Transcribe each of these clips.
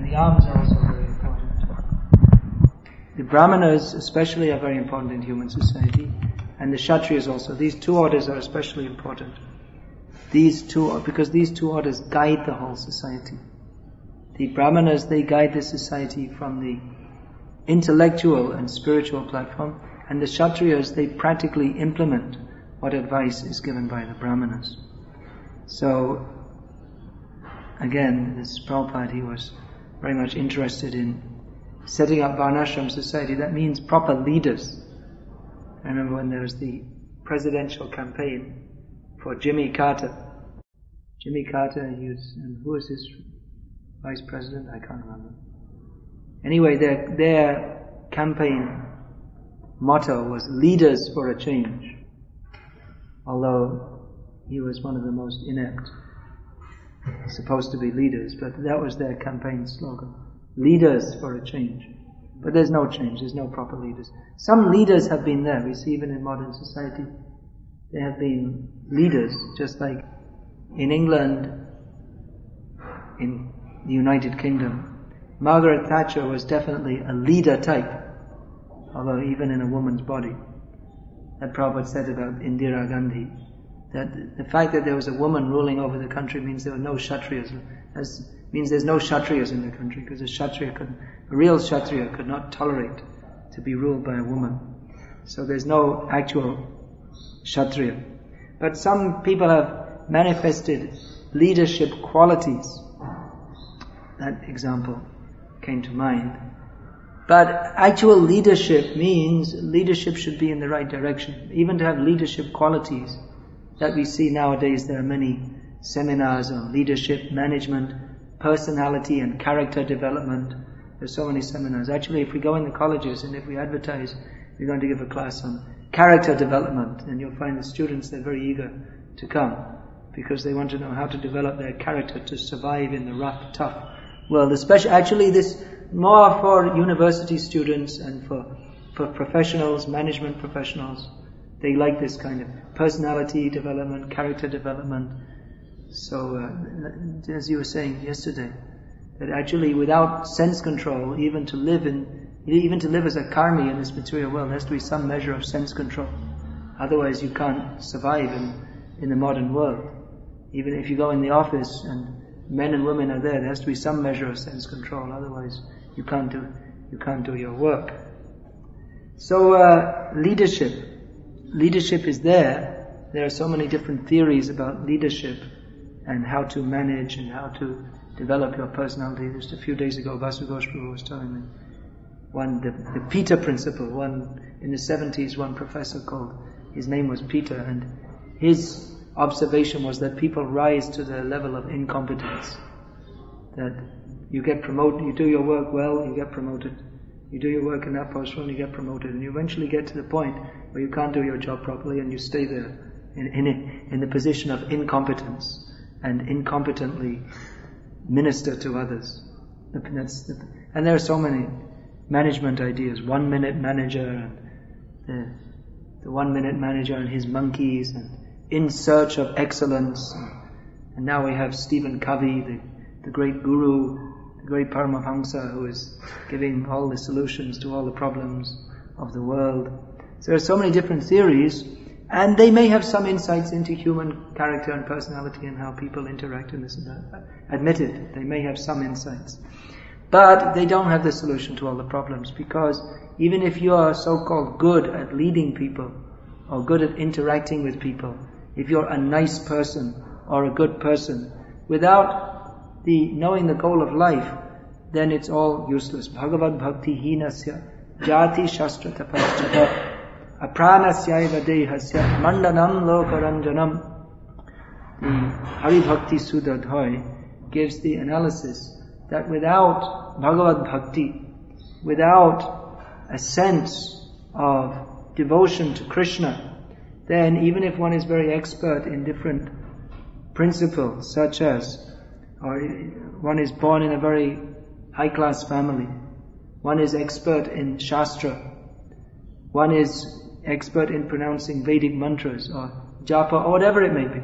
And the arms are also very important. The Brahmanas especially are very important in human society, and the Kshatriyas also. These two orders are especially important. These two, because these two orders guide the whole society. The Brahmanas, they guide the society from the intellectual and spiritual platform, and the Kshatriyas, they practically implement what advice is given by the Brahmanas. So, again, this Prabhupada, he was very much interested in setting up Varnashram society. That means proper leaders. I remember when there was the presidential campaign for Jimmy Carter. Jimmy Carter, he was, and who was his vice president? I can't remember. Anyway, their, their campaign motto was leaders for a change. Although he was one of the most inept, supposed to be leaders, but that was their campaign slogan. Leaders for a change. But there's no change, there's no proper leaders. Some leaders have been there, we see even in modern society, there have been leaders, just like in England, in the United Kingdom, Margaret Thatcher was definitely a leader type, although even in a woman's body. That Prabhupada said about Indira Gandhi, that the fact that there was a woman ruling over the country means there were no Kshatriyas. That means there's no Kshatriyas in the country, because a Kshatriya could, a real Kshatriya could not tolerate to be ruled by a woman. So there's no actual Kshatriya. But some people have manifested leadership qualities. That example came to mind. But actual leadership means leadership should be in the right direction. Even to have leadership qualities that we see nowadays, there are many seminars on leadership, management, personality and character development. There's so many seminars. Actually, if we go in the colleges and if we advertise, we're going to give a class on character development, and you'll find the students, they're very eager to come because they want to know how to develop their character to survive in the rough, tough world. Especially, actually, this more for university students and for, for professionals, management professionals. They like this kind of personality development, character development. So, uh, as you were saying yesterday, that actually without sense control, even to live in even to live as a karmi in this material world, there has to be some measure of sense control. Otherwise, you can't survive in, in the modern world. Even if you go in the office and men and women are there, there has to be some measure of sense control. Otherwise, you can't do you can't do your work. So, uh, leadership, leadership is there. There are so many different theories about leadership and how to manage and how to develop your personality. Just a few days ago, Vasu Goswami was telling me one, the, the Peter principle, one, in the 70s, one professor called, his name was Peter, and his observation was that people rise to the level of incompetence. That you get promoted, you do your work well, you get promoted. You do your work in that post well, you get promoted. And you eventually get to the point where you can't do your job properly and you stay there in, in, in the position of incompetence and incompetently minister to others. and there are so many management ideas. One minute manager and the, the one minute manager and his monkeys and in search of excellence. And now we have Stephen Covey, the, the great guru, the great Paramahamsa who is giving all the solutions to all the problems of the world. So there are so many different theories and they may have some insights into human character and personality and how people interact in this and that. Admit it, they may have some insights. But they don't have the solution to all the problems because even if you are so-called good at leading people or good at interacting with people, if you're a nice person or a good person, without the knowing the goal of life, then it's all useless. Bhagavad Bhakti Hinasya Jati Shastra Tapaschata Apranasyaiva Dehasya Mandanam Lokaranjanam The Hari Bhakti Sudhodaya gives the analysis that without Bhagavad Bhakti, without a sense of devotion to Krishna, then even if one is very expert in different principles, such as, or one is born in a very high class family, one is expert in Shastra, one is expert in pronouncing Vedic mantras or japa or whatever it may be,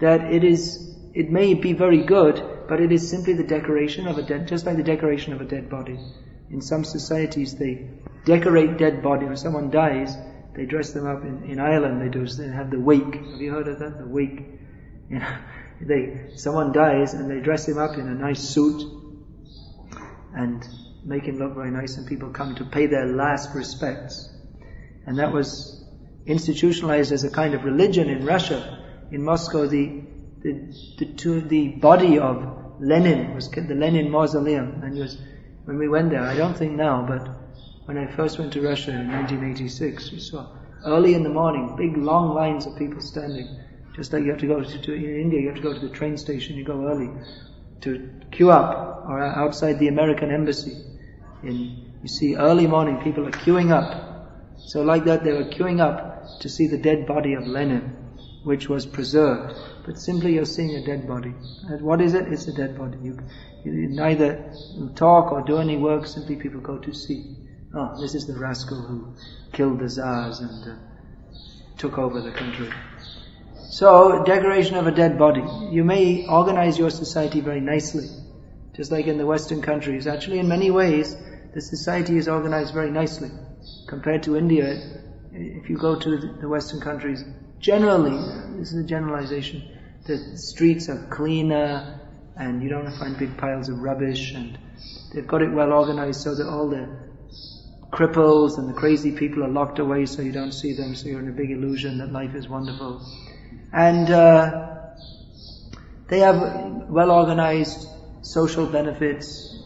that it is, it may be very good, but it is simply the decoration of a dead, just like the decoration of a dead body. In some societies, they decorate dead body. When someone dies, they dress them up. In, in Ireland, they do. They have the wake. Have you heard of that? The wake. You know, they someone dies and they dress him up in a nice suit and make him look very nice, and people come to pay their last respects. And that was institutionalized as a kind of religion in Russia. In Moscow, the the, the, to the body of Lenin was the Lenin mausoleum, and was when we went there. I don't think now, but when I first went to Russia in 1986, we saw early in the morning big long lines of people standing. Just like you have to go to, to in India, you have to go to the train station. You go early to queue up, or outside the American embassy. In you see early morning people are queuing up. So like that, they were queuing up to see the dead body of Lenin, which was preserved but simply you're seeing a dead body. And what is it? It's a dead body. You, you neither talk or do any work, simply people go to see. Oh, this is the rascal who killed the czars and uh, took over the country. So, decoration of a dead body. You may organize your society very nicely, just like in the Western countries. Actually, in many ways, the society is organized very nicely. Compared to India, if you go to the Western countries, generally, this is a generalization, the streets are cleaner and you don't find big piles of rubbish and they've got it well organized so that all the cripples and the crazy people are locked away so you don't see them so you're in a big illusion that life is wonderful. And uh, they have well organized social benefits,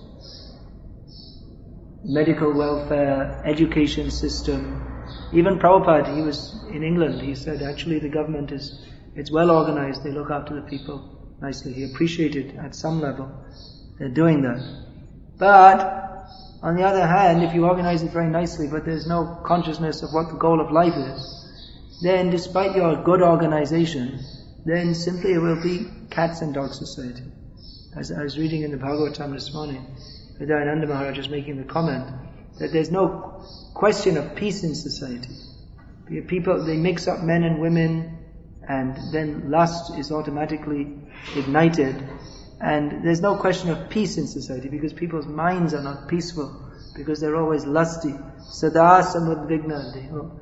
medical welfare, education system. Even Prabhupada, he was in England, he said actually the government is it's well organized. They look after the people nicely. He appreciated at some level they're doing that. But on the other hand, if you organize it very nicely, but there's no consciousness of what the goal of life is, then despite your good organization, then simply it will be cats and dogs society. As I was reading in the Bhagavatam this morning, Hridayananda Maharaj was making the comment that there's no question of peace in society. People, they mix up men and women, and then lust is automatically ignited. And there's no question of peace in society because people's minds are not peaceful because they're always lusty. Sada samudvigna oh,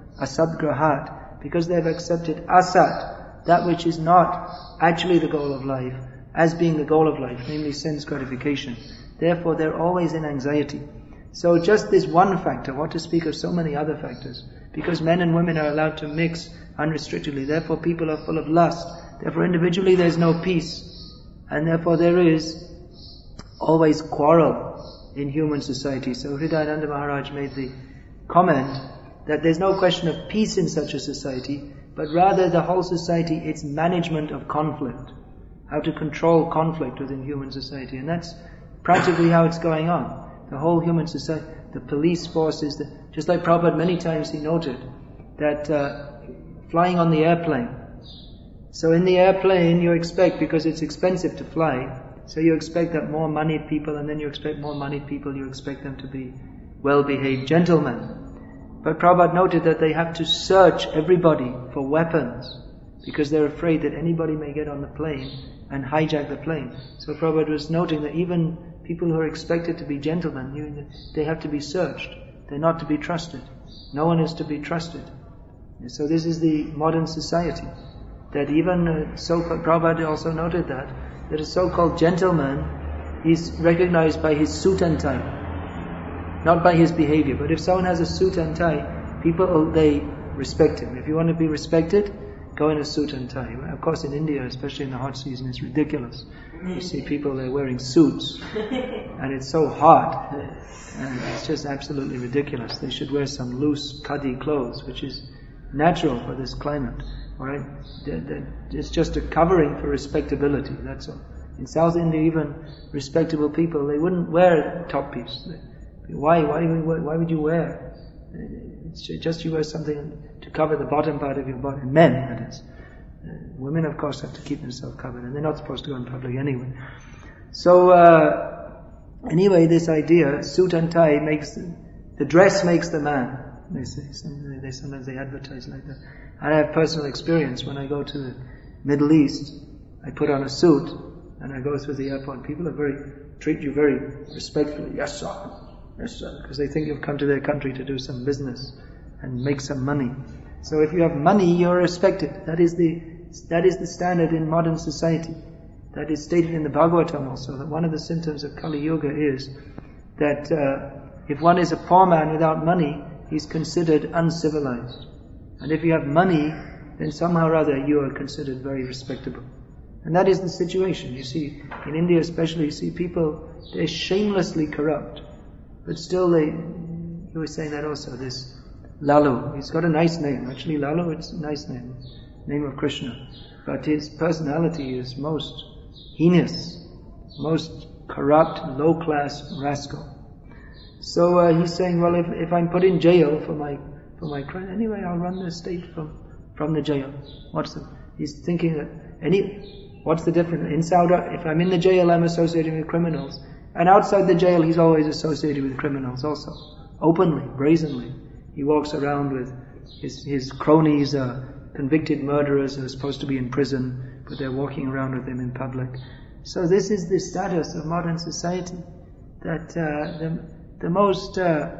because they've accepted asat, that which is not actually the goal of life, as being the goal of life, namely sense gratification. Therefore, they're always in anxiety. So just this one factor, what to speak of so many other factors, because men and women are allowed to mix unrestrictedly. Therefore, people are full of lust. Therefore, individually there is no peace. And therefore, there is always quarrel in human society. So, Hridayananda Maharaj made the comment that there's no question of peace in such a society, but rather the whole society, its management of conflict. How to control conflict within human society. And that's practically how it's going on. The whole human society, the police forces, the, just like Prabhupada many times he noted, that uh, flying on the airplane. So in the airplane, you expect, because it's expensive to fly, so you expect that more moneyed people, and then you expect more moneyed people, you expect them to be well-behaved gentlemen. But Prabhupada noted that they have to search everybody for weapons, because they're afraid that anybody may get on the plane and hijack the plane. So Prabhupada was noting that even people who are expected to be gentlemen, they have to be searched. They're not to be trusted. No one is to be trusted. So this is the modern society. That even uh, so-called, Prabhupada also noted that, that a so-called gentleman is recognized by his suit and tie, not by his behavior. But if someone has a suit and tie, people, oh, they respect him. If you want to be respected, go in a suit and tie. Of course, in India, especially in the hot season, it's ridiculous. You see people they're wearing suits, and it's so hot, and it's just absolutely ridiculous. They should wear some loose khadi clothes, which is natural for this climate. Right? It's just a covering for respectability, that's all. In South India, even respectable people, they wouldn't wear top piece. Why? Why, why would you wear? It's just you wear something to cover the bottom part of your body. Men, that is. Uh, women, of course, have to keep themselves covered, and they're not supposed to go in public anyway. So, uh, anyway, this idea, suit and tie makes, the dress makes the man. They say they sometimes they advertise like that. I have personal experience when I go to the Middle East. I put on a suit, and I go through the airport, people are very, treat you very respectfully. Yes, sir. Sir. Because they think you've come to their country to do some business and make some money. So if you have money, you're respected. That is the, that is the standard in modern society. That is stated in the Bhagavatam also, that one of the symptoms of Kali Yuga is that uh, if one is a poor man without money, he's considered uncivilized. And if you have money, then somehow or other you are considered very respectable. And that is the situation. You see, in India especially, you see people, they're shamelessly corrupt. But still they, you were saying that also, this Lalu, he's got a nice name. Actually, Lalu, it's a nice name. Name of Krishna. But his personality is most heinous, most corrupt, low-class rascal. So uh, he's saying, well, if, if I'm put in jail for my for my crime, anyway, I'll run the state from from the jail. What's the? He's thinking that any What's the difference? In Saudi, if I'm in the jail, I'm associating with criminals. And outside the jail, he's always associated with criminals also. Openly, brazenly. He walks around with his, his cronies, uh, convicted murderers who are supposed to be in prison, but they're walking around with him in public. So this is the status of modern society. That uh, the, the most uh,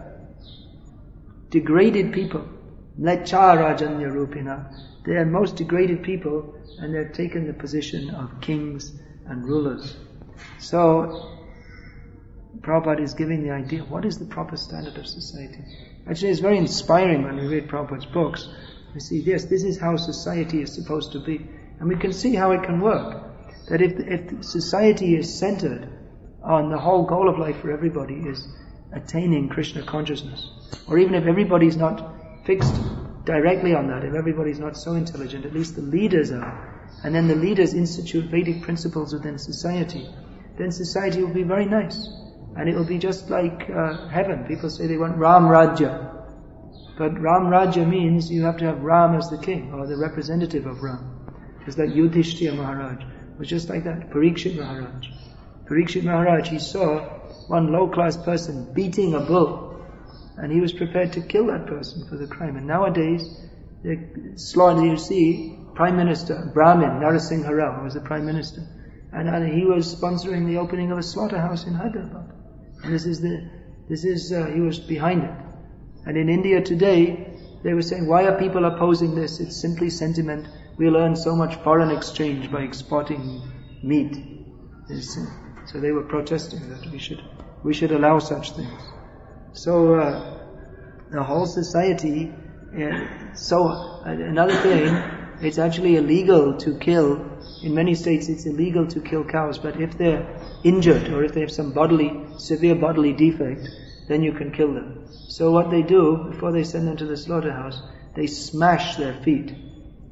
degraded people, Lechara Rupina, they are most degraded people and they've taken the position of kings and rulers. So, Prabhupada is giving the idea, what is the proper standard of society? Actually, it's very inspiring when we read Prabhupada's books. We see, yes, this is how society is supposed to be. And we can see how it can work. That if, if society is centered on the whole goal of life for everybody is attaining Krishna consciousness, or even if everybody's not fixed directly on that, if everybody's not so intelligent, at least the leaders are, and then the leaders institute Vedic principles within society, then society will be very nice. And it will be just like uh, heaven. People say they want Ram Rajya. But Ram Rajya means you have to have Ram as the king, or the representative of Ram. Just like Yudhishthira Maharaj. Was just like that. Parikshit Maharaj. Parikshit Maharaj, he saw one low-class person beating a bull and he was prepared to kill that person for the crime. And nowadays, the slaughter, you see, Prime Minister, Brahmin, Narasingha Rao was the Prime Minister, and, and, he was sponsoring the opening of a slaughterhouse in Hyderabad. And this is the, this is, uh, he was behind it. And in India today, they were saying, why are people opposing this? It's simply sentiment. We'll earn so much foreign exchange by exporting meat. So they were protesting that we should, we should allow such things. So uh, the whole society. Uh, so uh, another thing, it's actually illegal to kill. In many states, it's illegal to kill cows. But if they're injured or if they have some bodily, severe bodily defect, then you can kill them. So what they do before they send them to the slaughterhouse, they smash their feet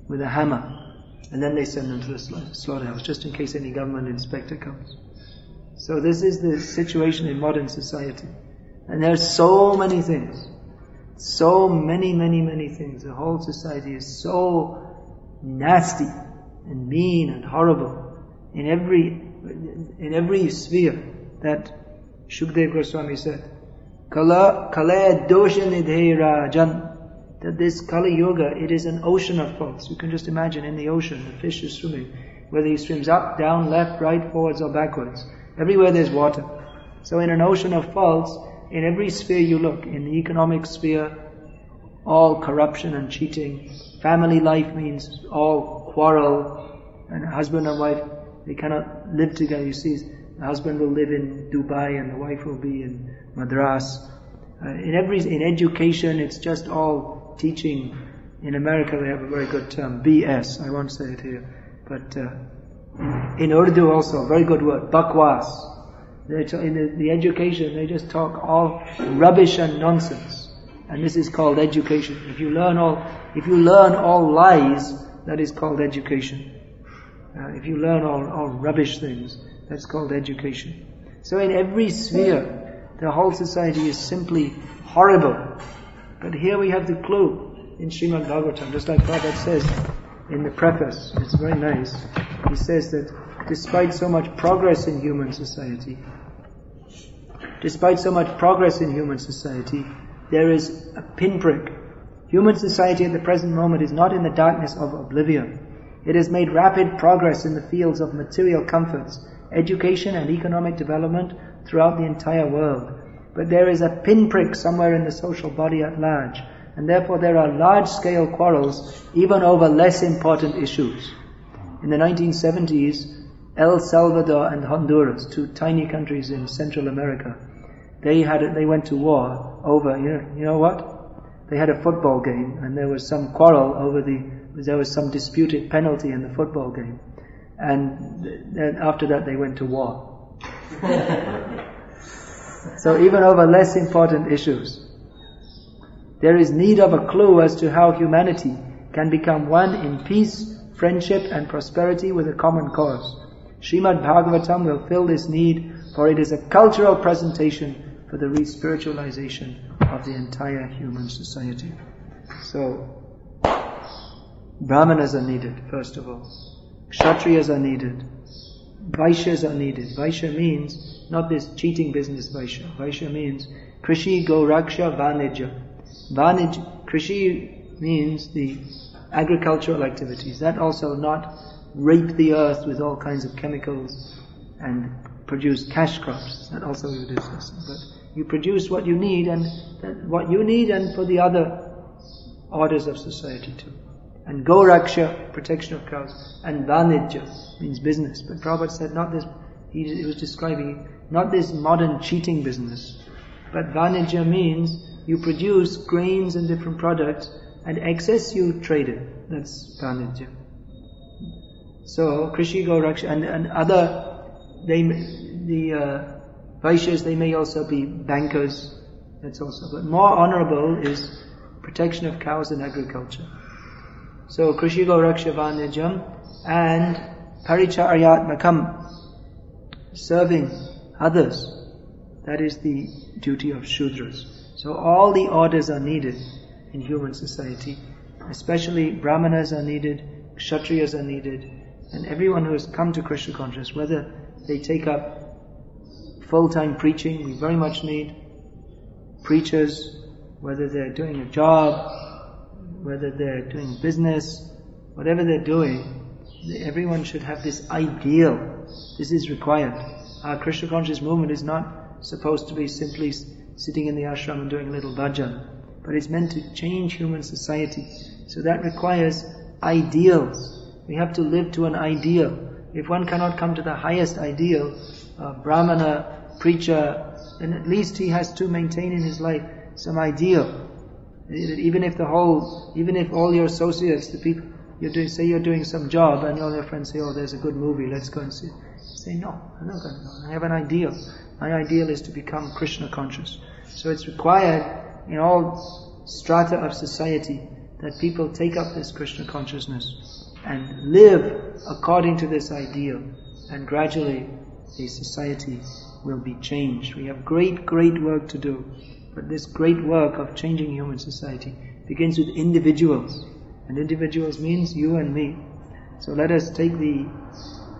with a hammer, and then they send them to the slaughterhouse, just in case any government inspector comes. So this is the situation in modern society. And there's so many things. So many, many, many things. The whole society is so nasty and mean and horrible in every, in every sphere that Shukdev Goswami said. Kala, kala dosha jan. That this Kali Yuga, it is an ocean of faults. You can just imagine in the ocean, the fish is swimming. Whether he swims up, down, left, right, forwards or backwards. Everywhere there's water. So in an ocean of faults, in every sphere you look, in the economic sphere, all corruption and cheating. Family life means all quarrel, and husband and wife, they cannot live together. You see, the husband will live in Dubai and the wife will be in Madras. Uh, in every, in education, it's just all teaching. In America, they have a very good term, BS. I won't say it here, but uh, in Urdu also, very good word, bakwas in the, the education, they just talk all rubbish and nonsense. And this is called education. If you learn all, if you learn all lies, that is called education. Uh, if you learn all, all rubbish things, that's called education. So in every sphere, the whole society is simply horrible. But here we have the clue in Srimad Bhagavatam, just like Prabhupada says in the preface. It's very nice. He says that despite so much progress in human society, despite so much progress in human society, there is a pinprick. Human society at the present moment is not in the darkness of oblivion. It has made rapid progress in the fields of material comforts education and economic development throughout the entire world. But there is a pinprick somewhere in the social body at large. And therefore there are large scale quarrels even over less important issues. In the 1970s, El Salvador and Honduras, two tiny countries in Central America, they had they went to war over you know, you know what? They had a football game and there was some quarrel over the there was some disputed penalty in the football game, and then after that they went to war. so even over less important issues, there is need of a clue as to how humanity can become one in peace, friendship, and prosperity with a common cause. Srimad Bhagavatam will fill this need, for it is a cultural presentation for the re-spiritualization of the entire human society. So, Brahmanas are needed, first of all. Kshatriyas are needed. Vaishyas are needed. Vaishya means not this cheating business Vaishya. Vaishya means Krishi Goraksha Vanija. Vanij, Krishi means the agricultural activities. That also not rape the earth with all kinds of chemicals and produce cash crops. That also we were discussing. But you produce what you need and what you need and for the other orders of society too. And Goraksha, protection of cows, and Vanija means business. But Prabhupada said not this, he, he was describing not this modern cheating business, but Vanija means you produce grains and different products and excess you trade it. That's Vanija. So Krishi Goraksha and, and other they the uh, Vaishyas they may also be bankers. That's also but more honorable is protection of cows and agriculture. So Krishi Goraksha Vanijam and Paricharyatmakam serving others. That is the duty of Shudras. So all the orders are needed in human society. Especially Brahmanas are needed, Kshatriyas are needed, and everyone who has come to Krishna consciousness, whether they take up full-time preaching, we very much need preachers, whether they're doing a job, whether they're doing business, whatever they're doing, everyone should have this ideal. This is required. Our Krishna conscious movement is not supposed to be simply sitting in the ashram and doing a little bhajan, but it's meant to change human society. So that requires ideals. We have to live to an ideal. If one cannot come to the highest ideal, a brahmana, preacher, then at least he has to maintain in his life some ideal. Even if the whole, even if all your associates, the people, you do, say you're doing some job and all your friends say, oh, there's a good movie, let's go and see. Say, no, I'm not going to go. I have an ideal. My ideal is to become Krishna conscious. So it's required in all strata of society that people take up this Krishna consciousness and live according to this ideal. And gradually, a society will be changed. We have great, great work to do. But this great work of changing human society begins with individuals. And individuals means you and me. So let us take the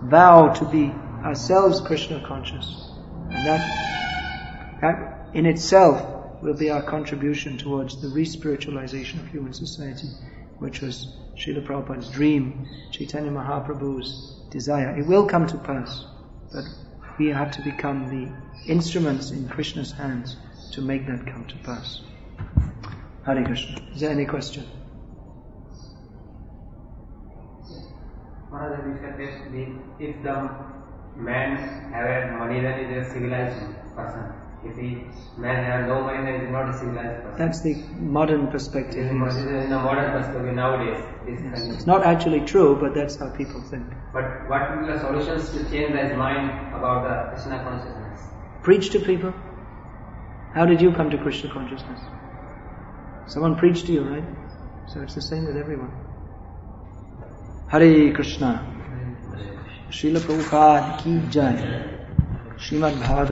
vow to be ourselves Krishna conscious. And that, that in itself will be our contribution towards the re-spiritualization of human society, which was Srila Prabhupada's dream, Chaitanya Mahaprabhu's desire. It will come to pass, but we have to become the instruments in Krishna's hands to make that come to pass. Hare Krishna. Is there any question? If the man have money, then is a civilized person. If he man have no then he is not a civilized person. That's the modern perspective. In the modern perspective nowadays, Yes. It's not actually true, but that's how people think. But what will be the solutions to change his mind about the Krishna consciousness? Preach to people. How did you come to Krishna consciousness? Someone preached to you, right? So it's the same with everyone. Hare Krishna. Srila Prabhupada ki jai. Srimad Bhagavatam.